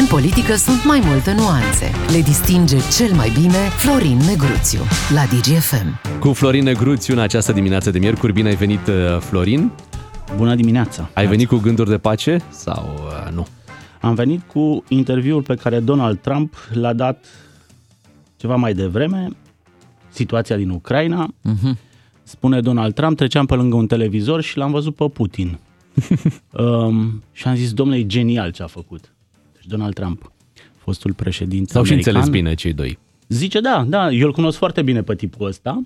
În politică sunt mai multe nuanțe. Le distinge cel mai bine Florin Negruțiu la DGFM. Cu Florin Negruțiu în această dimineață de miercuri. Bine ai venit, uh, Florin. Bună dimineața! Ai venit cu gânduri de pace sau uh, nu? Am venit cu interviul pe care Donald Trump l-a dat ceva mai devreme, situația din Ucraina. Uh-huh. Spune Donald Trump, treceam pe lângă un televizor și l-am văzut pe Putin. um, și am zis, domnule, e genial ce a făcut. Deci Donald Trump, fostul președinte Sau și american. înțeles bine cei doi. Zice, da, da, eu îl cunosc foarte bine pe tipul ăsta.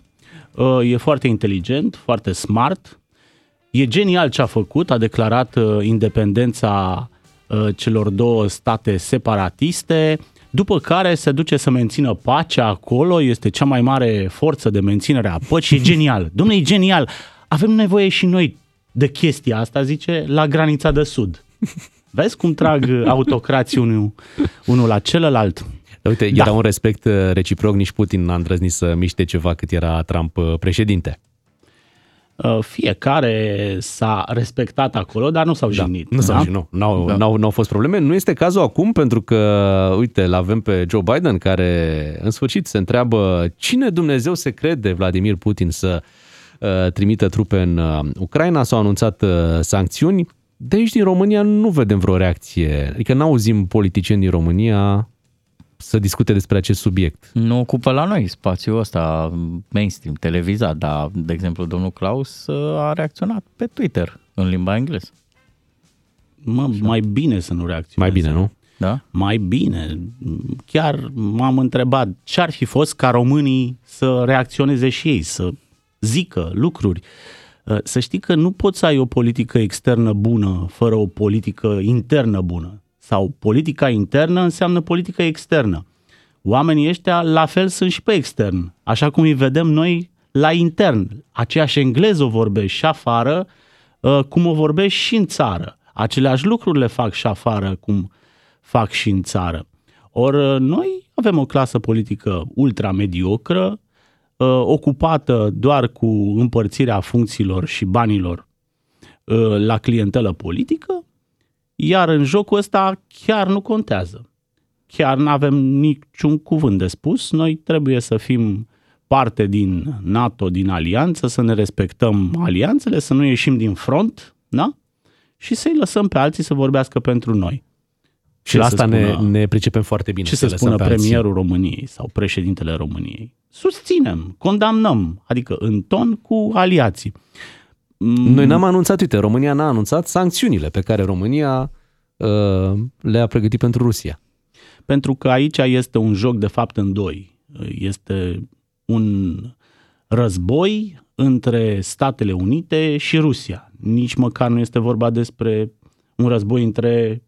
Uh, e foarte inteligent, foarte smart. E genial ce a făcut, a declarat uh, independența uh, celor două state separatiste, după care se duce să mențină pacea acolo, este cea mai mare forță de menținere a păcii, e genial. Domnule, e genial. Avem nevoie și noi de chestia asta, zice, la granița de sud. Vezi cum trag autocrații unul, unul la celălalt? Uite, da. era un respect uh, reciproc, nici Putin n-a îndrăznit să miște ceva cât era Trump uh, președinte. Uh, fiecare s-a respectat acolo, dar nu s-au da, jignit. Nu s-au da? jignit, nu. N-au, da. n-au, n-au fost probleme. Nu este cazul acum pentru că, uite, l avem pe Joe Biden care, în sfârșit, se întreabă cine Dumnezeu se crede Vladimir Putin să uh, trimită trupe în uh, Ucraina. S-au anunțat uh, sancțiuni. De aici, din România, nu vedem vreo reacție. Adică n-auzim politicieni din România să discute despre acest subiect. Nu ocupă la noi spațiul ăsta mainstream, televizat, dar, de exemplu, domnul Klaus uh, a reacționat pe Twitter în limba engleză. Mă, mai bine să nu reacționeze. Mai bine, nu? Da? Mai bine. Chiar m-am întrebat ce ar fi fost ca românii să reacționeze și ei, să zică lucruri. Uh, Să știi că nu poți să ai o politică externă bună fără o politică internă bună. Sau politica internă înseamnă politică externă. Oamenii ăștia la fel sunt și pe extern, așa cum îi vedem noi la intern. Aceeași engleză o vorbești și afară, uh, cum o vorbești și în țară. Aceleași lucruri le fac și afară, cum fac și în țară. Ori noi avem o clasă politică ultramediocră, uh, ocupată doar cu împărțirea funcțiilor și banilor uh, la clientelă politică, iar în jocul ăsta chiar nu contează. Chiar nu avem niciun cuvânt de spus, noi trebuie să fim parte din NATO, din alianță, să ne respectăm alianțele, să nu ieșim din front, da? Și să-i lăsăm pe alții să vorbească pentru noi. Și la asta ne, ne pricepem foarte bine. Ce să lăsăm spună pe alții. premierul României sau președintele României? Susținem, condamnăm, adică în ton cu aliații. Noi n-am anunțat, uite, România n-a anunțat sancțiunile pe care România uh, le-a pregătit pentru Rusia. Pentru că aici este un joc de fapt în doi. Este un război între Statele Unite și Rusia. Nici măcar nu este vorba despre un război între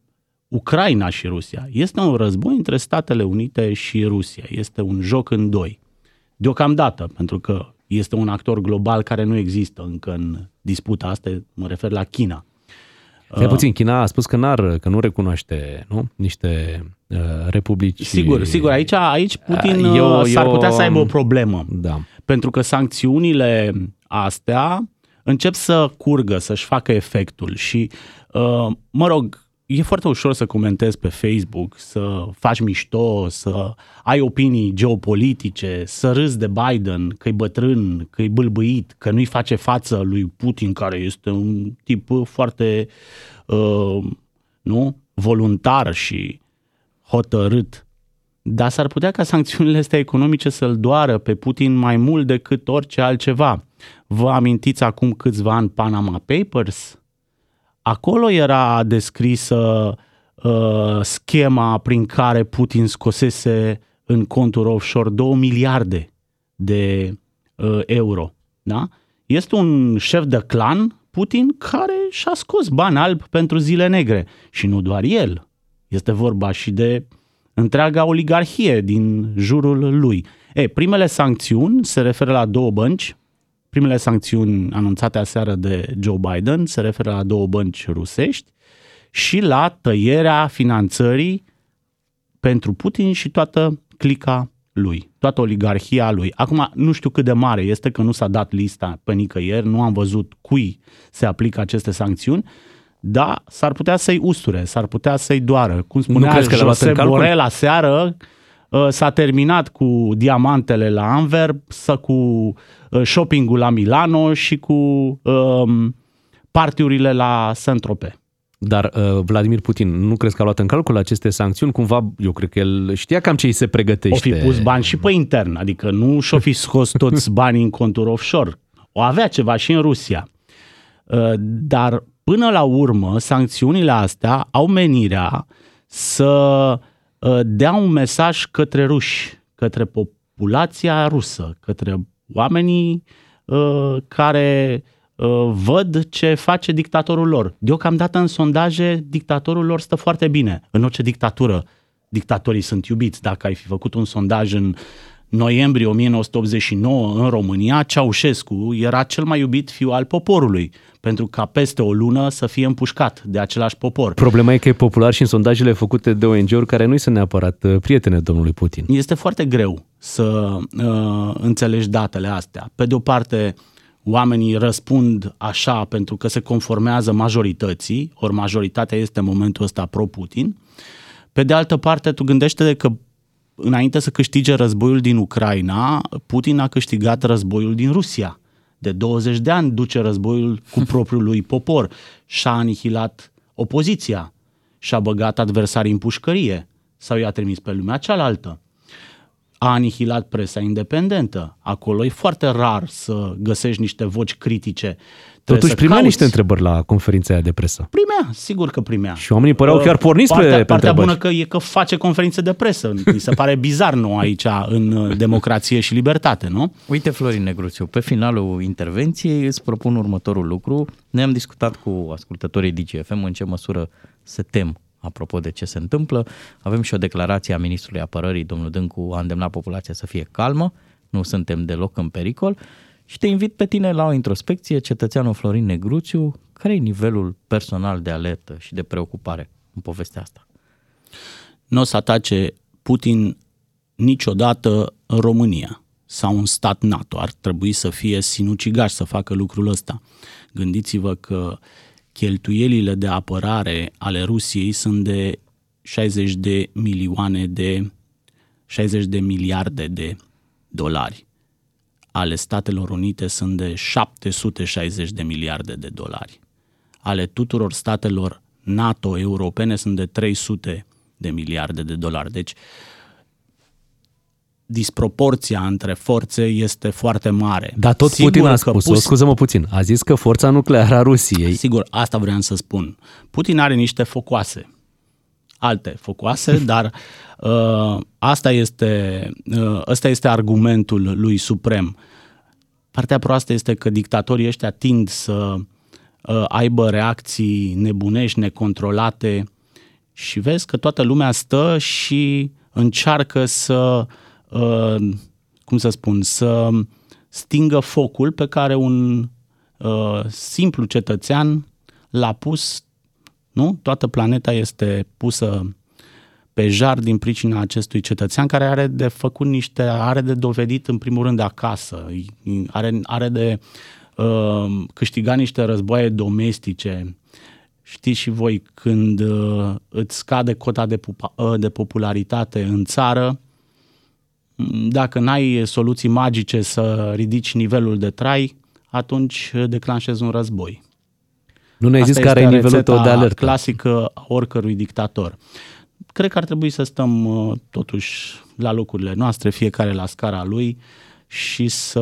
Ucraina și Rusia. Este un război între Statele Unite și Rusia. Este un joc în doi. Deocamdată, pentru că este un actor global care nu există încă în disputa asta, mă refer la China. Stai puțin, China a spus că, n-ar, că nu recunoaște nu? niște uh, republici. Sigur, sigur, aici, aici Putin Eu- eu, s-ar eu- putea să aibă o problemă. Da. Pentru că sancțiunile astea încep să curgă, să-și facă efectul și, uh, mă rog, e foarte ușor să comentezi pe Facebook, să faci mișto, să ai opinii geopolitice, să râzi de Biden, că e bătrân, că e bâlbâit, că nu-i face față lui Putin, care este un tip foarte, uh, nu, voluntar și hotărât. Dar s-ar putea ca sancțiunile astea economice să-l doară pe Putin mai mult decât orice altceva. Vă amintiți acum câțiva ani Panama Papers? Acolo era descrisă uh, schema prin care Putin scosese în conturi offshore 2 miliarde de uh, euro. Da? Este un șef de clan, Putin, care și-a scos bani albi pentru zile negre. Și nu doar el. Este vorba și de întreaga oligarhie din jurul lui. E, primele sancțiuni se referă la două bănci. Primele sancțiuni anunțate aseară de Joe Biden se referă la două bănci rusești și la tăierea finanțării pentru Putin și toată clica lui, toată oligarhia lui. Acum, nu știu cât de mare este, că nu s-a dat lista pe nicăieri, nu am văzut cui se aplică aceste sancțiuni, da, s-ar putea să-i usture, s-ar putea să-i doară. Cum spunea crezi că le-a luat în Josep calcul? Borel la seară, uh, s-a terminat cu diamantele la Anverp, să cu uh, shoppingul la Milano și cu um, partiurile la Saint-Tropez. Dar uh, Vladimir Putin, nu crezi că a luat în calcul aceste sancțiuni? Cumva, eu cred că el știa cam ce îi se O pregătește. fi pus bani și pe intern, adică nu și-o fi scos toți banii în conturi offshore. O avea ceva și în Rusia. Uh, Dar până la urmă, sancțiunile astea au menirea să uh, dea un mesaj către ruși, către populația rusă, către oamenii uh, care uh, văd ce face dictatorul lor. Deocamdată în sondaje, dictatorul lor stă foarte bine. În orice dictatură, dictatorii sunt iubiți. Dacă ai fi făcut un sondaj în noiembrie 1989 în România, Ceaușescu era cel mai iubit fiu al poporului, pentru ca peste o lună să fie împușcat de același popor. Problema e că e popular și în sondajele făcute de ONG-uri care nu sunt neapărat uh, prietene domnului Putin. Este foarte greu să uh, înțelegi datele astea. Pe de o parte, oamenii răspund așa pentru că se conformează majorității, ori majoritatea este în momentul ăsta pro-Putin. Pe de altă parte, tu gândește că înainte să câștige războiul din Ucraina, Putin a câștigat războiul din Rusia. De 20 de ani duce războiul cu propriul lui popor. Și-a anihilat opoziția. Și-a băgat adversarii în pușcărie. Sau i-a trimis pe lumea cealaltă a anihilat presa independentă. Acolo e foarte rar să găsești niște voci critice. Trebuie Totuși să primea cauți. niște întrebări la conferința aia de presă. Primea, sigur că primea. Și oamenii păreau chiar porniți pe- partea, pe Partea întrebări. bună că e că face conferințe de presă. Mi se pare bizar nou aici în uh, democrație și libertate, nu? Uite, Florin Negruțiu, pe finalul intervenției îți propun următorul lucru. Noi am discutat cu ascultătorii DGFM în ce măsură se tem apropo de ce se întâmplă. Avem și o declarație a Ministrului Apărării, domnul Dâncu, a îndemnat populația să fie calmă, nu suntem deloc în pericol și te invit pe tine la o introspecție, cetățeanul Florin Negruțiu, care e nivelul personal de alertă și de preocupare în povestea asta? Nu o să atace Putin niciodată în România sau un stat NATO. Ar trebui să fie sinucigaș să facă lucrul ăsta. Gândiți-vă că cheltuielile de apărare ale Rusiei sunt de 60 de milioane de 60 de miliarde de dolari. Ale Statelor Unite sunt de 760 de miliarde de dolari. Ale tuturor statelor NATO europene sunt de 300 de miliarde de dolari. Deci disproporția între forțe este foarte mare. Dar tot Sigur Putin a că spus, pus- scuză-mă puțin, a zis că forța nucleară a Rusiei Sigur, asta vreau să spun. Putin are niște focoase, alte focoase, dar uh, asta este, uh, asta este argumentul lui suprem. Partea proastă este că dictatorii ăștia tind să uh, aibă reacții nebunești, necontrolate și vezi că toată lumea stă și încearcă să, uh, cum să spun, să stingă focul pe care un uh, simplu cetățean l-a pus, nu? Toată planeta este pusă pe jar din pricina acestui cetățean care are de făcut niște, are de dovedit în primul rând acasă, are, are de uh, câștigat niște războaie domestice. Știți și voi, când uh, îți scade cota de, pupa, uh, de popularitate în țară, m, dacă n-ai soluții magice să ridici nivelul de trai, atunci uh, declanșezi un război. Nu ne-ai zis Asta care e este nivelul tău de rețeta alertă. clasică a oricărui dictator. Cred că ar trebui să stăm uh, totuși la locurile noastre, fiecare la scara lui și să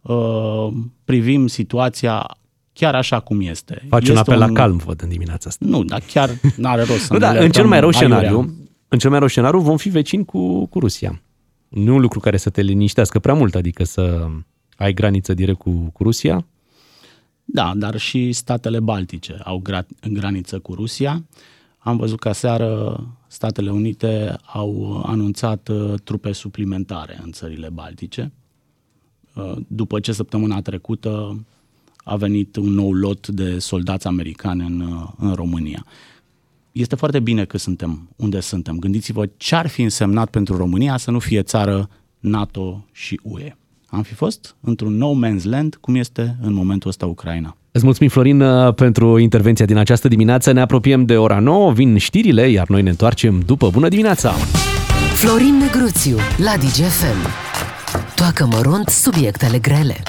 uh, privim situația chiar așa cum este. Faci un Este apel la calm, văd, în dimineața asta. Nu, dar chiar n-are rost să Nu, ne da, în alertăm cel mai rău aiurea. scenariu, în cel mai rău scenariu vom fi vecini cu, cu Rusia. Nu e un lucru care să te liniștească prea mult, adică să ai graniță direct cu, cu Rusia. Da, dar și statele baltice au gra- graniță cu Rusia. Am văzut că seară Statele Unite au anunțat uh, trupe suplimentare în țările baltice. Uh, După ce săptămâna trecută a venit un nou lot de soldați americani în, uh, în România. Este foarte bine că suntem unde suntem. Gândiți-vă ce ar fi însemnat pentru România să nu fie țară NATO și UE. am fi fost într-un no man's land, cum este în momentul ăsta Ucraina. Îți mulțumim, Florin, uh, pentru intervenția din această dimineață. Ne apropiem de ora 9, vin știrile, iar noi ne întoarcem după. Bună dimineața! Florin Negruțiu la DGFM. Toacă mărunt subiectele grele.